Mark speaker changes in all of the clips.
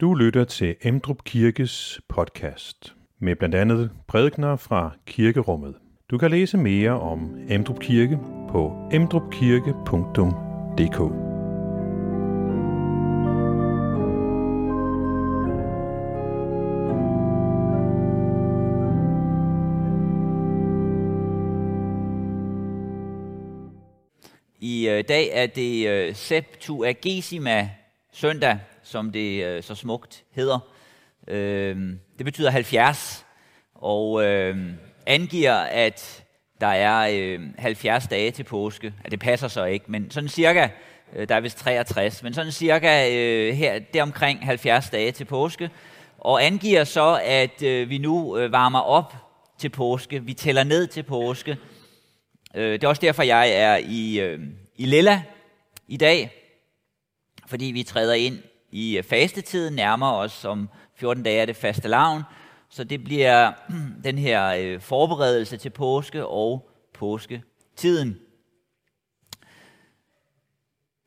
Speaker 1: Du lytter til Emdrup Kirkes podcast med blandt andet prædikner fra kirkerummet. Du kan læse mere om Emdrup Kirke på emdrupkirke.dk.
Speaker 2: Øh, I dag er det øh, Septuagesima søndag, som det øh, så smukt hedder. Øh, det betyder 70, og øh, angiver, at der er øh, 70 dage til påske. Ja, det passer så ikke, men sådan cirka, øh, der er vist 63, men sådan cirka øh, her, deromkring 70 dage til påske. Og angiver så, at øh, vi nu øh, varmer op til påske. Vi tæller ned til påske. Øh, det er også derfor, jeg er i, øh, i Lilla i dag, fordi vi træder ind i øh, fastetiden, nærmer os om 14 dage er det faste lavn, så det bliver den her øh, forberedelse til påske og påsketiden.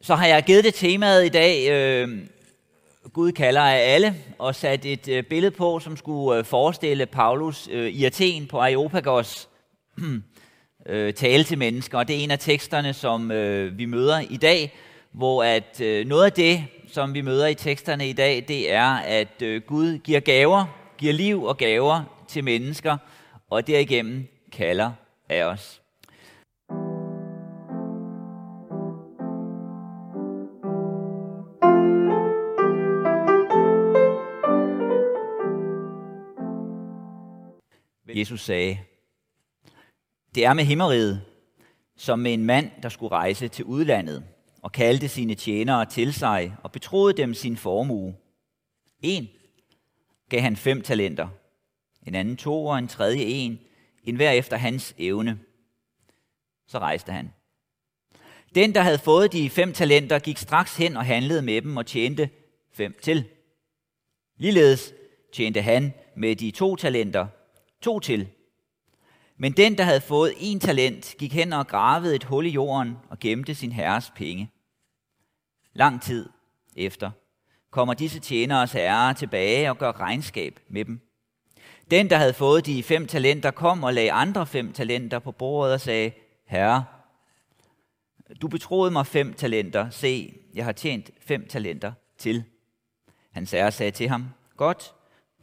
Speaker 2: Så har jeg givet det temaet i dag, øh, Gud kalder af alle, og sat et øh, billede på, som skulle forestille Paulus øh, i Athen på Areopagos øh, tale til mennesker. Og det er en af teksterne, som øh, vi møder i dag, hvor at øh, noget af det, som vi møder i teksterne i dag, det er, at øh, Gud giver gaver, giver liv og gaver til mennesker, og derigennem kalder af os. Jesus sagde, det er med himmeriget, som med en mand, der skulle rejse til udlandet, og kaldte sine tjenere til sig og betroede dem sin formue. En gav han fem talenter, en anden to og en tredje en, en hver efter hans evne. Så rejste han. Den, der havde fået de fem talenter, gik straks hen og handlede med dem og tjente fem til. Ligeledes tjente han med de to talenter to til. Men den, der havde fået en talent, gik hen og gravede et hul i jorden og gemte sin herres penge. Lang tid efter kommer disse tjeneres herre tilbage og gør regnskab med dem. Den, der havde fået de fem talenter, kom og lagde andre fem talenter på bordet og sagde, Herre, du betroede mig fem talenter. Se, jeg har tjent fem talenter til. Hans herre sagde til ham, Godt,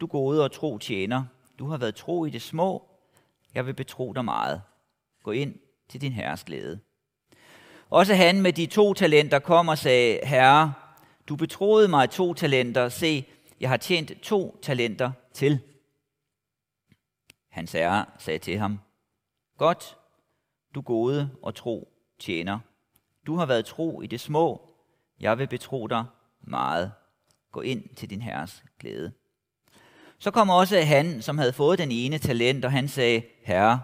Speaker 2: du gode og tro tjener. Du har været tro i det små, jeg vil betro dig meget. Gå ind til din herres glæde. Også han med de to talenter kom og sagde, Herre, du betroede mig to talenter. Se, jeg har tjent to talenter til. Hans herre sagde til ham, Godt, du gode og tro tjener. Du har været tro i det små. Jeg vil betro dig meget. Gå ind til din herres glæde. Så kom også han, som havde fået den ene talent, og han sagde, Herre,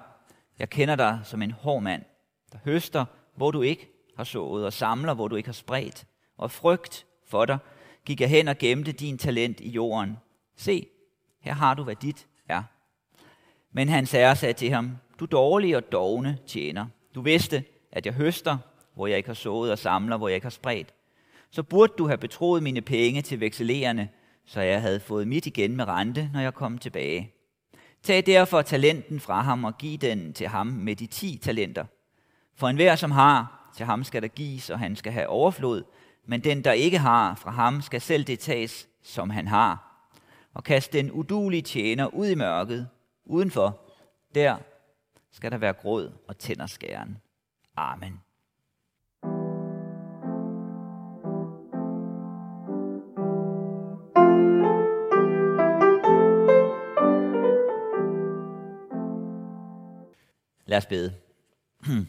Speaker 2: jeg kender dig som en hård mand, der høster, hvor du ikke har sået, og samler, hvor du ikke har spredt. Og frygt for dig gik jeg hen og gemte din talent i jorden. Se, her har du, hvad dit er. Men hans herre sagde til ham, du dårlige og dogne tjener. Du vidste, at jeg høster, hvor jeg ikke har sået, og samler, hvor jeg ikke har spredt. Så burde du have betroet mine penge til vekselerende, så jeg havde fået mit igen med rente, når jeg kom tilbage. Tag derfor talenten fra ham og giv den til ham med de ti talenter. For enhver, som har, til ham skal der gives, og han skal have overflod, men den, der ikke har, fra ham skal selv det tages, som han har. Og kast den udulige tjener ud i mørket, udenfor. Der skal der være gråd og tænderskæren. Amen. Lad os bede.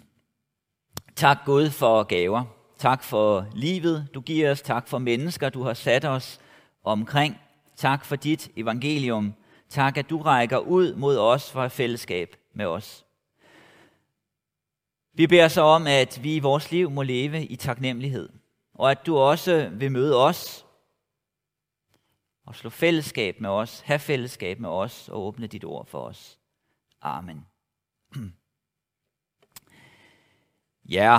Speaker 2: tak Gud for gaver. Tak for livet, du giver os. Tak for mennesker, du har sat os omkring. Tak for dit evangelium. Tak, at du rækker ud mod os for et fællesskab med os. Vi beder så om, at vi i vores liv må leve i taknemmelighed, og at du også vil møde os og slå fællesskab med os, have fællesskab med os og åbne dit ord for os. Amen. Ja.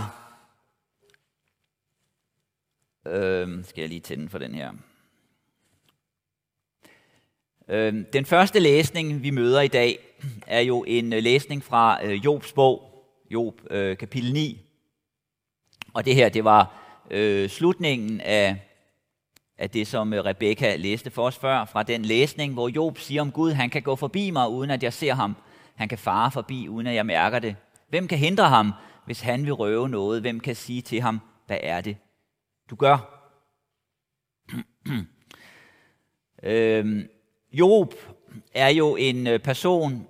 Speaker 2: Øh, skal jeg lige tænde for den her. Øhm, den første læsning, vi møder i dag, er jo en øh, læsning fra øh, Jobs bog, Job øh, kapitel 9. Og det her, det var øh, slutningen af, af det, som øh, Rebekka læste for os før, fra den læsning, hvor Job siger om Gud, han kan gå forbi mig, uden at jeg ser ham. Han kan fare forbi, uden at jeg mærker det. Hvem kan hindre ham, hvis han vil røve noget? Hvem kan sige til ham, hvad er det, du gør? øhm, Job er jo en øh, person,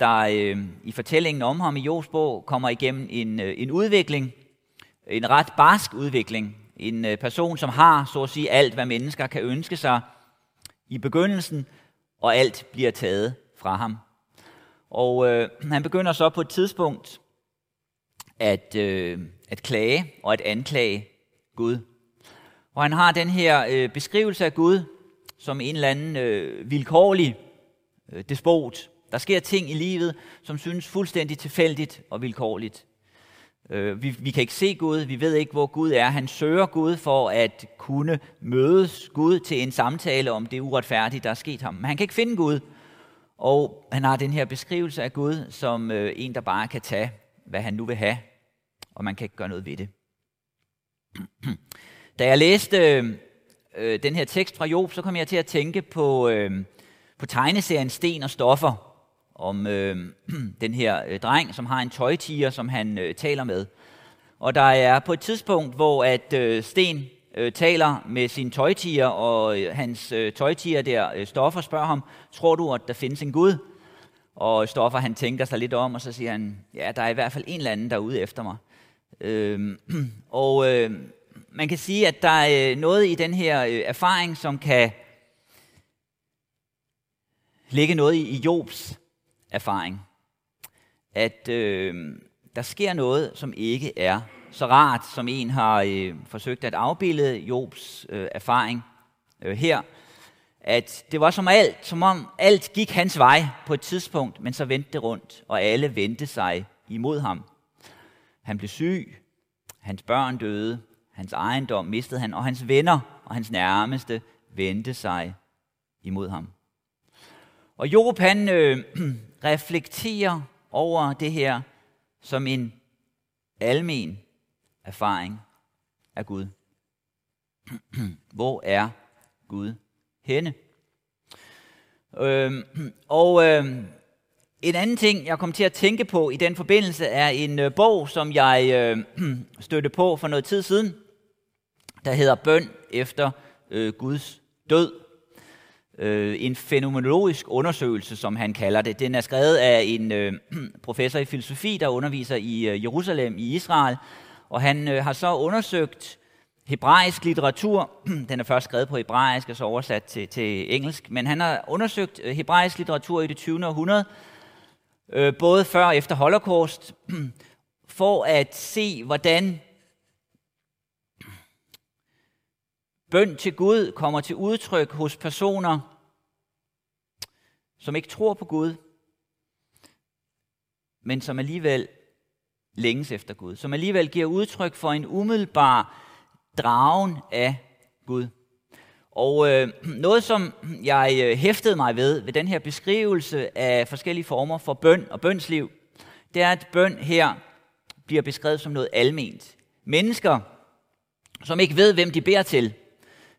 Speaker 2: der øh, i fortællingen om ham i Jobs bog kommer igennem en, øh, en udvikling, en ret barsk udvikling. En øh, person, som har, så at sige, alt, hvad mennesker kan ønske sig i begyndelsen, og alt bliver taget fra ham. Og øh, han begynder så på et tidspunkt at, øh, at klage og at anklage Gud. Og han har den her øh, beskrivelse af Gud som en eller anden øh, vilkårlig øh, despot. Der sker ting i livet, som synes fuldstændig tilfældigt og vilkårligt. Øh, vi, vi kan ikke se Gud, vi ved ikke, hvor Gud er. Han søger Gud for at kunne mødes Gud til en samtale om det uretfærdige, der er sket ham. Men han kan ikke finde Gud, og han har den her beskrivelse af Gud som øh, en, der bare kan tage, hvad han nu vil have, og man kan ikke gøre noget ved det. Da jeg læste øh, den her tekst fra Job, så kom jeg til at tænke på, øh, på tegneserien Sten og Stoffer, om øh, den her øh, dreng, som har en tøjtiger, som han øh, taler med. Og der er på et tidspunkt, hvor at øh, Sten øh, taler med sin tøjtiger, og øh, hans øh, tøjtiger der, øh, Stoffer, spørger ham, tror du, at der findes en Gud? Og Stoffer, han tænker sig lidt om, og så siger han, ja, der er i hvert fald en eller anden, der er ude efter mig. Øh, og øh, man kan sige, at der er øh, noget i den her øh, erfaring, som kan ligge noget i, i Jobs erfaring. At øh, der sker noget, som ikke er så rart, som en har øh, forsøgt at afbilde Jobs øh, erfaring øh, her. At det var som, alt, som om alt gik hans vej på et tidspunkt, men så vendte det rundt, og alle vendte sig imod ham. Han blev syg, hans børn døde, hans ejendom mistede han, og hans venner og hans nærmeste vendte sig imod ham. Og Job han øh, reflekterer over det her som en almen erfaring af Gud. Hvor er Gud henne? Øh, og øh, en anden ting, jeg kom til at tænke på i den forbindelse, er en øh, bog, som jeg øh, stødte på for noget tid siden, der hedder Bøn efter øh, Guds død. Øh, en fænomenologisk undersøgelse, som han kalder det. Den er skrevet af en øh, professor i filosofi, der underviser i øh, Jerusalem i Israel, og han øh, har så undersøgt hebraisk litteratur. Den er først skrevet på hebraisk og så oversat til, til engelsk, men han har undersøgt øh, hebraisk litteratur i det 20. århundrede, øh, både før og efter holocaust, for at se, hvordan Bøn til Gud kommer til udtryk hos personer, som ikke tror på Gud, men som alligevel længes efter Gud, som alligevel giver udtryk for en umiddelbar dragen af Gud. Og øh, noget, som jeg øh, hæftede mig ved, ved den her beskrivelse af forskellige former for bøn og bønsliv, det er, at bøn her bliver beskrevet som noget alment. Mennesker, som ikke ved, hvem de beder til,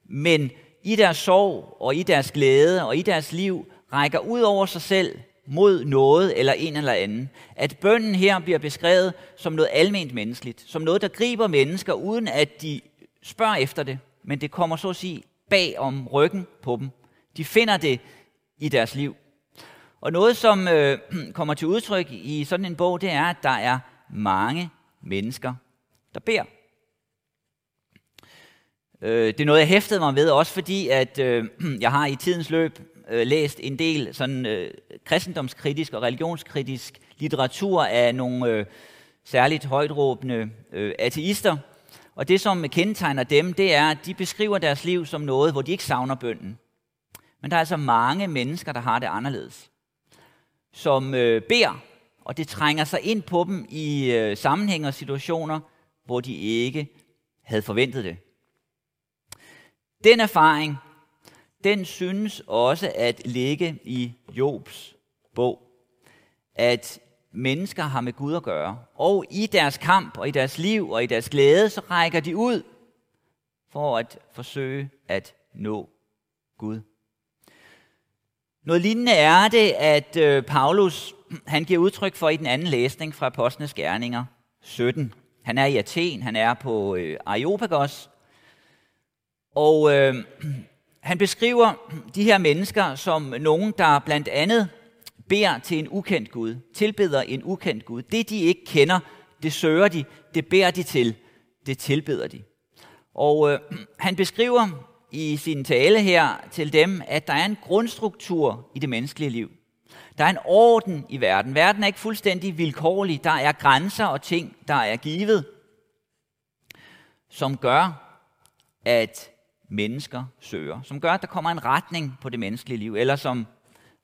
Speaker 2: men i deres sorg og i deres glæde og i deres liv rækker ud over sig selv mod noget eller en eller anden. At bønnen her bliver beskrevet som noget alment menneskeligt, som noget, der griber mennesker, uden at de spørger efter det, men det kommer så at sige bag om ryggen på dem. De finder det i deres liv. Og noget, som øh, kommer til udtryk i sådan en bog, det er, at der er mange mennesker, der beder. Øh, det er noget, jeg hæftede mig ved, også fordi, at øh, jeg har i tidens løb øh, læst en del sådan, øh, kristendomskritisk og religionskritisk litteratur af nogle øh, særligt højtråbende øh, ateister. Og det, som kendetegner dem, det er, at de beskriver deres liv som noget, hvor de ikke savner bønden. Men der er altså mange mennesker, der har det anderledes. Som øh, beder, og det trænger sig ind på dem i øh, sammenhæng og situationer, hvor de ikke havde forventet det. Den erfaring, den synes også at ligge i Jobs bog, at mennesker har med Gud at gøre. Og i deres kamp og i deres liv og i deres glæde, så rækker de ud for at forsøge at nå Gud. Noget lignende er det, at øh, Paulus han giver udtryk for i den anden læsning fra Apostlenes Gerninger 17. Han er i Athen, han er på øh, Areopagos, og øh, han beskriver de her mennesker som nogen, der blandt andet beder til en ukendt Gud, tilbeder en ukendt Gud. Det, de ikke kender, det søger de, det beder de til, det tilbeder de. Og øh, han beskriver i sin tale her til dem, at der er en grundstruktur i det menneskelige liv. Der er en orden i verden. Verden er ikke fuldstændig vilkårlig. Der er grænser og ting, der er givet, som gør, at mennesker søger. Som gør, at der kommer en retning på det menneskelige liv. Eller som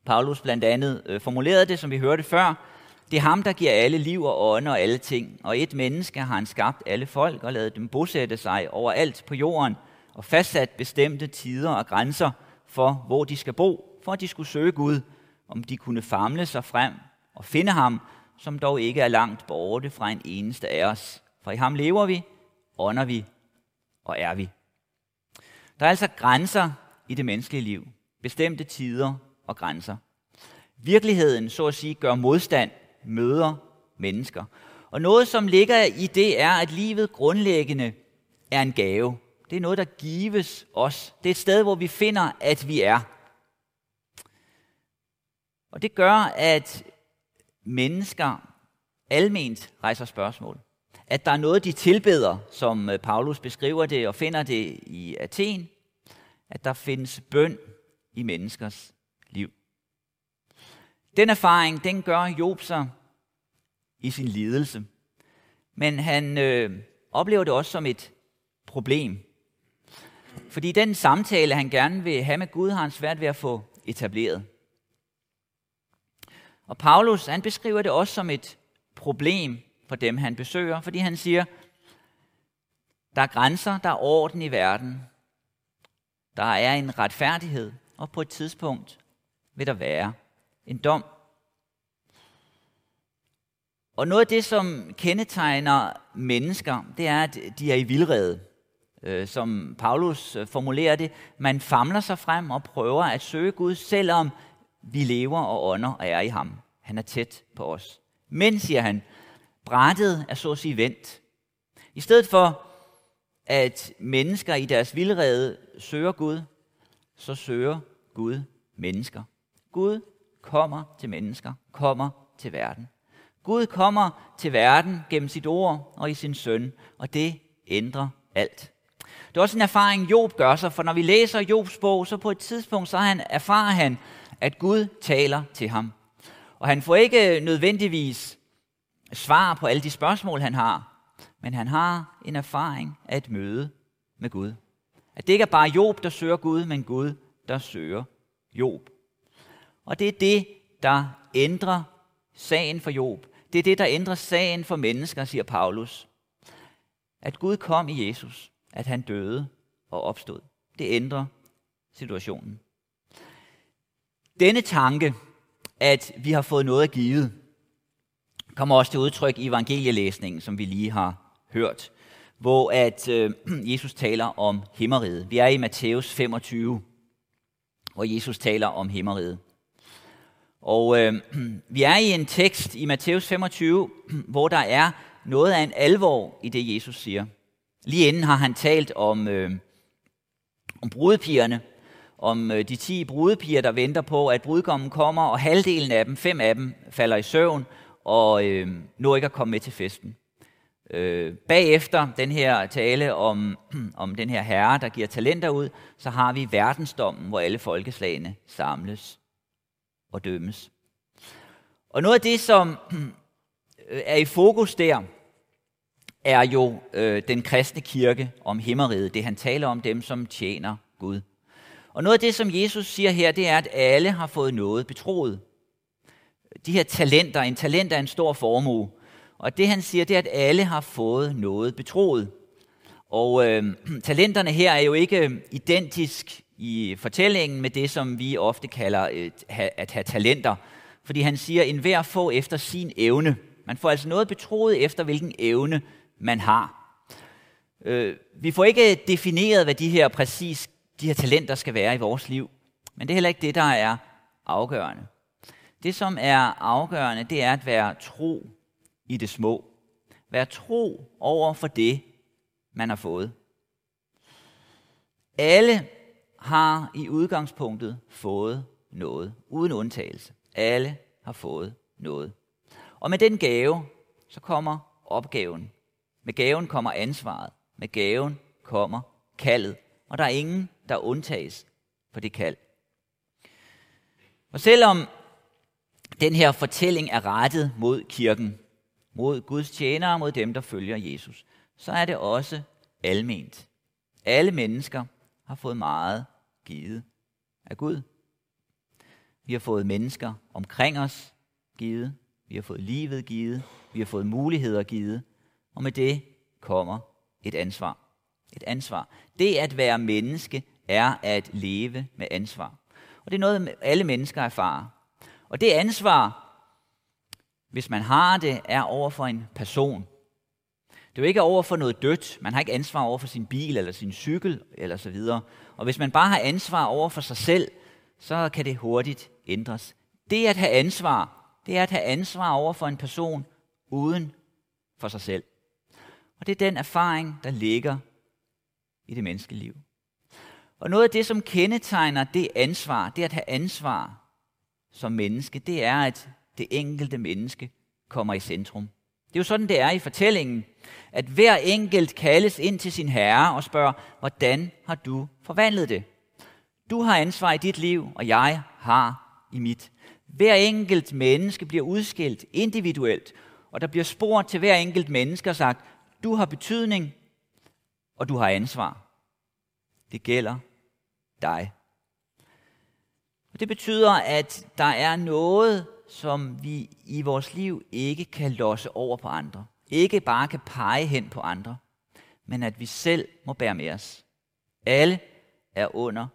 Speaker 2: Paulus blandt andet øh, formulerede det, som vi hørte før, det er ham, der giver alle liv og ånd og alle ting. Og et menneske har han skabt alle folk og lavet dem bosætte sig overalt på jorden og fastsat bestemte tider og grænser for, hvor de skal bo, for at de skulle søge Gud, om de kunne famle sig frem og finde ham, som dog ikke er langt borte fra en eneste af os. For i ham lever vi, ånder vi og er vi. Der er altså grænser i det menneskelige liv. Bestemte tider og grænser. Virkeligheden, så at sige, gør modstand, møder mennesker. Og noget, som ligger i det, er, at livet grundlæggende er en gave. Det er noget, der gives os. Det er et sted, hvor vi finder, at vi er. Og det gør, at mennesker alment rejser spørgsmål. At der er noget, de tilbeder, som øh, Paulus beskriver det og finder det i Athen. At der findes bøn i menneskers liv. Den erfaring, den gør Job sig i sin lidelse. Men han øh, oplever det også som et problem. Fordi den samtale, han gerne vil have med Gud, har han svært ved at få etableret. Og Paulus, han beskriver det også som et problem for dem, han besøger, fordi han siger, der er grænser, der er orden i verden. Der er en retfærdighed, og på et tidspunkt vil der være en dom. Og noget af det, som kendetegner mennesker, det er, at de er i vildrede. Øh, som Paulus øh, formulerer det, man famler sig frem og prøver at søge Gud, selvom vi lever og ånder og er i ham. Han er tæt på os. Men, siger han, brættet er så at sige vendt. I stedet for, at mennesker i deres vildrede søger Gud, så søger Gud mennesker. Gud kommer til mennesker, kommer til verden. Gud kommer til verden gennem sit ord og i sin søn, og det ændrer alt. Det er også en erfaring, Job gør sig, for når vi læser Jobs bog, så på et tidspunkt, så han, erfarer han, at Gud taler til ham. Og han får ikke nødvendigvis svar på alle de spørgsmål, han har, men han har en erfaring af et møde med Gud. At det ikke er bare Job, der søger Gud, men Gud, der søger Job. Og det er det, der ændrer sagen for Job. Det er det, der ændrer sagen for mennesker, siger Paulus. At Gud kom i Jesus, at han døde og opstod. Det ændrer situationen. Denne tanke, at vi har fået noget at give, kommer også til udtryk i evangelielæsningen, som vi lige har hørt, hvor at øh, Jesus taler om himmeriget. Vi er i Matthæus 25, hvor Jesus taler om himmeriget. Og øh, vi er i en tekst i Matthæus 25, hvor der er noget af en alvor i det, Jesus siger. Lige inden har han talt om, øh, om brudepigerne, om øh, de ti brudepiger, der venter på, at brudgommen kommer, og halvdelen af dem, fem af dem, falder i søvn og øh, når ikke at komme med til festen. Øh, bagefter den her tale om, om den her herre, der giver talenter ud, så har vi verdensdommen, hvor alle folkeslagene samles og dømmes. Og noget af det, som øh, er i fokus der, er jo øh, den kristne kirke om himmeriget, det han taler om dem, som tjener Gud. Og noget af det, som Jesus siger her, det er, at alle har fået noget betroet. De her talenter, en talent er en stor formue. Og det han siger, det er, at alle har fået noget betroet. Og øh, talenterne her er jo ikke øh, identisk i fortællingen med det, som vi ofte kalder øh, et, at have talenter. Fordi han siger, at enhver får efter sin evne. Man får altså noget betroet efter, hvilken evne man har. Øh, vi får ikke defineret, hvad de her præcis de her talenter skal være i vores liv. Men det er heller ikke det, der er afgørende. Det, som er afgørende, det er at være tro i det små. Være tro over for det, man har fået. Alle har i udgangspunktet fået noget, uden undtagelse. Alle har fået noget. Og med den gave, så kommer opgaven. Med gaven kommer ansvaret. Med gaven kommer kaldet. Og der er ingen, der undtages for det kald. Og selvom den her fortælling er rettet mod kirken, mod Guds tjenere, mod dem, der følger Jesus, så er det også alment. Alle mennesker har fået meget givet af Gud. Vi har fået mennesker omkring os givet. Vi har fået livet givet. Vi har fået muligheder givet. Og med det kommer et ansvar. Et ansvar. Det at være menneske er at leve med ansvar. Og det er noget, alle mennesker erfarer. Og det ansvar, hvis man har det, er over for en person. Det er jo ikke over for noget dødt. Man har ikke ansvar over for sin bil eller sin cykel eller så videre. Og hvis man bare har ansvar over for sig selv, så kan det hurtigt ændres. Det at have ansvar, det er at have ansvar over for en person uden for sig selv. Og det er den erfaring, der ligger i det menneskelige liv. Og noget af det, som kendetegner det ansvar, det at have ansvar som menneske, det er, at det enkelte menneske kommer i centrum. Det er jo sådan, det er i fortællingen, at hver enkelt kaldes ind til sin herre og spørger, hvordan har du forvandlet det? Du har ansvar i dit liv, og jeg har i mit. Hver enkelt menneske bliver udskilt individuelt, og der bliver spurgt til hver enkelt menneske og sagt, du har betydning, og du har ansvar. Det gælder dig. Og det betyder, at der er noget, som vi i vores liv ikke kan losse over på andre. Ikke bare kan pege hen på andre, men at vi selv må bære med os. Alle er under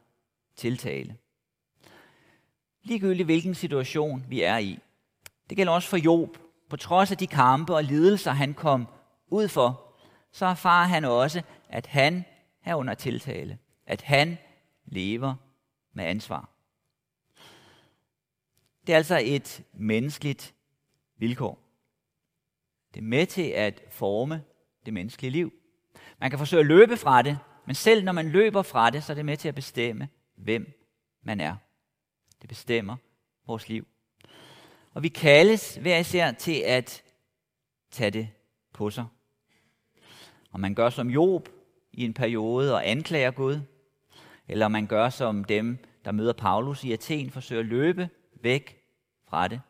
Speaker 2: tiltale. Ligegyldigt hvilken situation vi er i. Det gælder også for Job. På trods af de kampe og lidelser, han kom ud for, så erfarer han også, at han er under tiltale. At han lever med ansvar. Det er altså et menneskeligt vilkår. Det er med til at forme det menneskelige liv. Man kan forsøge at løbe fra det, men selv når man løber fra det, så er det med til at bestemme, hvem man er. Det bestemmer vores liv. Og vi kaldes hver især til at tage det på sig. Og man gør som Job i en periode og anklager Gud, eller man gør som dem, der møder Paulus i Athen, forsøger at løbe væk fra det,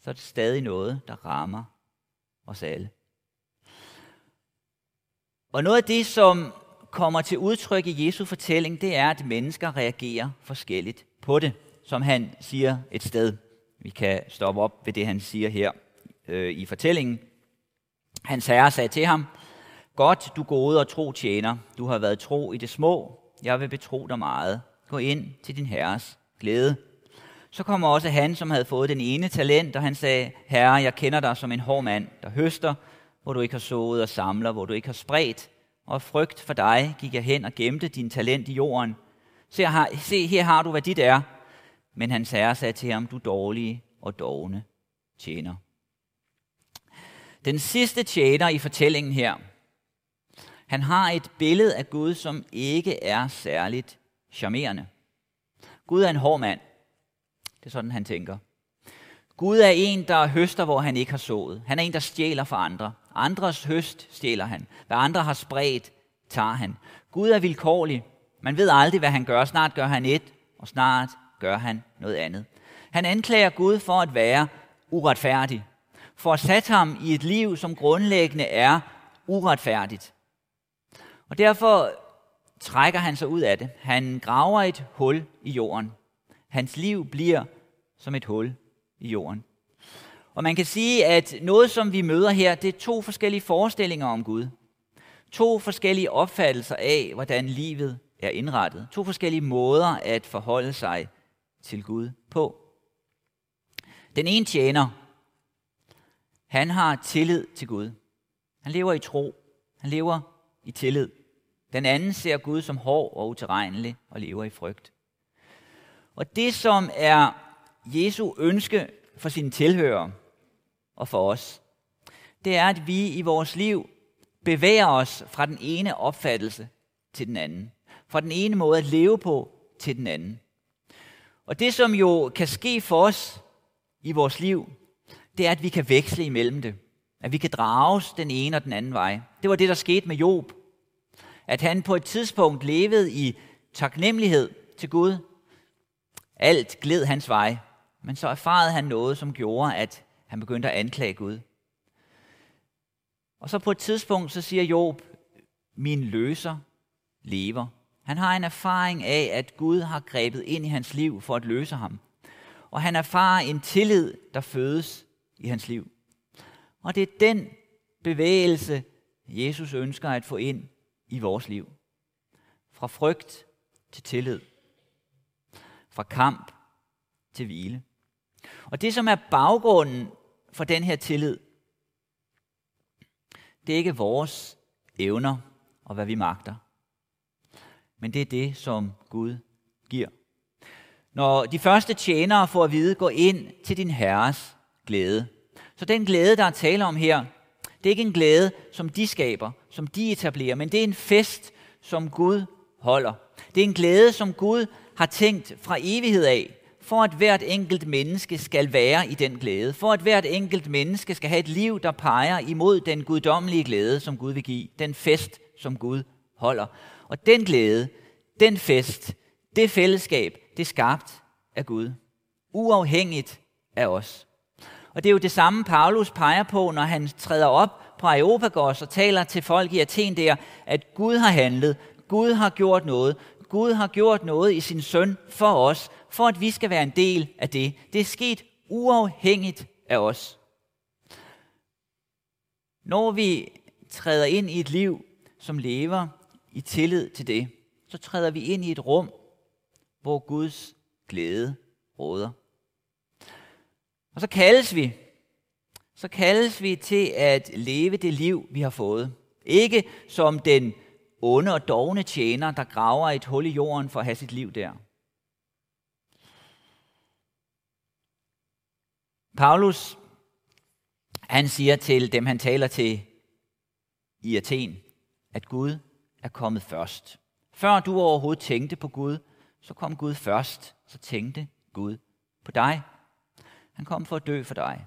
Speaker 2: så er det stadig noget, der rammer os alle. Og noget af det, som kommer til udtryk i Jesu fortælling, det er, at mennesker reagerer forskelligt på det, som han siger et sted. Vi kan stoppe op ved det, han siger her øh, i fortællingen. Hans herre sagde til ham, Godt, du gode og tro tjener. Du har været tro i det små. Jeg vil betro dig meget. Gå ind til din herres glæde. Så kommer også han, som havde fået den ene talent, og han sagde, Herre, jeg kender dig som en hård mand, der høster, hvor du ikke har sået og samler, hvor du ikke har spredt. Og frygt for dig gik jeg hen og gemte din talent i jorden. Se her, se, her har du, hvad dit er. Men hans herre sagde til ham, du dårlige og dogne tjener. Den sidste tjener i fortællingen her, han har et billede af Gud, som ikke er særligt charmerende. Gud er en hård mand. Det er sådan, han tænker. Gud er en, der høster, hvor han ikke har sået. Han er en, der stjæler for andre. Andres høst stjæler han. Hvad andre har spredt, tager han. Gud er vilkårlig. Man ved aldrig, hvad han gør. Snart gør han et, og snart gør han noget andet. Han anklager Gud for at være uretfærdig. For at sætte ham i et liv, som grundlæggende er uretfærdigt. Og derfor trækker han sig ud af det. Han graver et hul i jorden. Hans liv bliver som et hul i jorden. Og man kan sige, at noget, som vi møder her, det er to forskellige forestillinger om Gud. To forskellige opfattelser af, hvordan livet er indrettet. To forskellige måder at forholde sig til Gud på. Den ene tjener, han har tillid til Gud. Han lever i tro. Han lever i tillid. Den anden ser Gud som hård og utilregnelig og lever i frygt. Og det, som er Jesu ønske for sine tilhører og for os, det er, at vi i vores liv bevæger os fra den ene opfattelse til den anden. Fra den ene måde at leve på til den anden. Og det, som jo kan ske for os i vores liv, det er, at vi kan veksle imellem det. At vi kan drages den ene og den anden vej. Det var det, der skete med Job. At han på et tidspunkt levede i taknemmelighed til Gud. Alt gled hans vej. Men så erfarede han noget, som gjorde, at han begyndte at anklage Gud. Og så på et tidspunkt, så siger Job, min løser lever. Han har en erfaring af, at Gud har grebet ind i hans liv for at løse ham. Og han erfarer en tillid, der fødes i hans liv. Og det er den bevægelse, Jesus ønsker at få ind i vores liv. Fra frygt til tillid. Fra kamp til hvile. Og det, som er baggrunden for den her tillid, det er ikke vores evner og hvad vi magter. Men det er det, som Gud giver. Når de første tjenere får at vide, gå ind til din herres glæde. Så den glæde, der er tale om her, det er ikke en glæde, som de skaber, som de etablerer, men det er en fest, som Gud holder. Det er en glæde, som Gud har tænkt fra evighed af, for at hvert enkelt menneske skal være i den glæde. For at hvert enkelt menneske skal have et liv, der peger imod den guddommelige glæde, som Gud vil give. Den fest, som Gud holder. Og den glæde, den fest, det fællesskab, det er skabt af Gud. Uafhængigt af os. Og det er jo det samme, Paulus peger på, når han træder op på Areopagos og taler til folk i Athen der, at Gud har handlet, Gud har gjort noget, Gud har gjort noget i sin søn for os, for at vi skal være en del af det. Det er sket uafhængigt af os. Når vi træder ind i et liv, som lever i tillid til det, så træder vi ind i et rum, hvor Guds glæde råder. Og så kaldes vi, så kaldes vi til at leve det liv, vi har fået. Ikke som den onde og dogne tjener, der graver et hul i jorden for at have sit liv der. Paulus, han siger til dem, han taler til i Athen, at Gud er kommet først. Før du overhovedet tænkte på Gud, så kom Gud først. Så tænkte Gud på dig. Han kom for at dø for dig.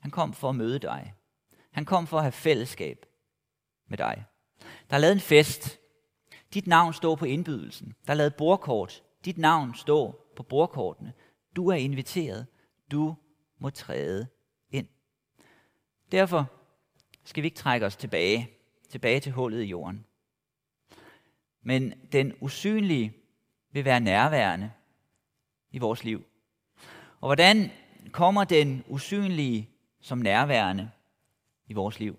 Speaker 2: Han kom for at møde dig. Han kom for at have fællesskab med dig. Der er lavet en fest. Dit navn står på indbydelsen. Der er lavet bordkort. Dit navn står på bordkortene. Du er inviteret. Du må træde ind. Derfor skal vi ikke trække os tilbage, tilbage til hullet i jorden. Men den usynlige vil være nærværende i vores liv. Og hvordan kommer den usynlige som nærværende i vores liv?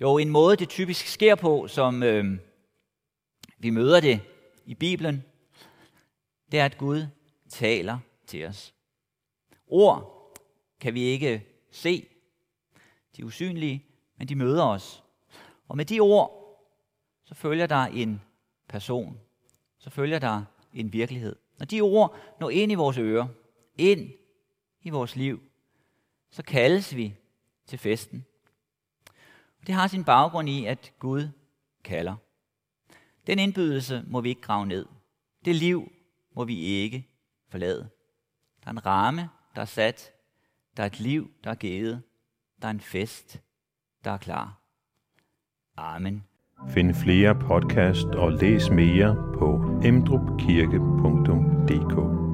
Speaker 2: Jo, en måde det typisk sker på, som øh, vi møder det i Bibelen, det er, at Gud taler til os. Ord kan vi ikke se, de usynlige, men de møder os. Og med de ord, så følger der en person. Så følger der en virkelighed. Når de ord når ind i vores ører, ind i vores liv, så kaldes vi til festen. Det har sin baggrund i, at Gud kalder. Den indbydelse må vi ikke grave ned. Det liv må vi ikke forlade. Der er en ramme, der er sat. Der er et liv, der er givet. Der er en fest, der er klar. Amen.
Speaker 1: Find flere podcast og læs mere på emdrupkirke.dk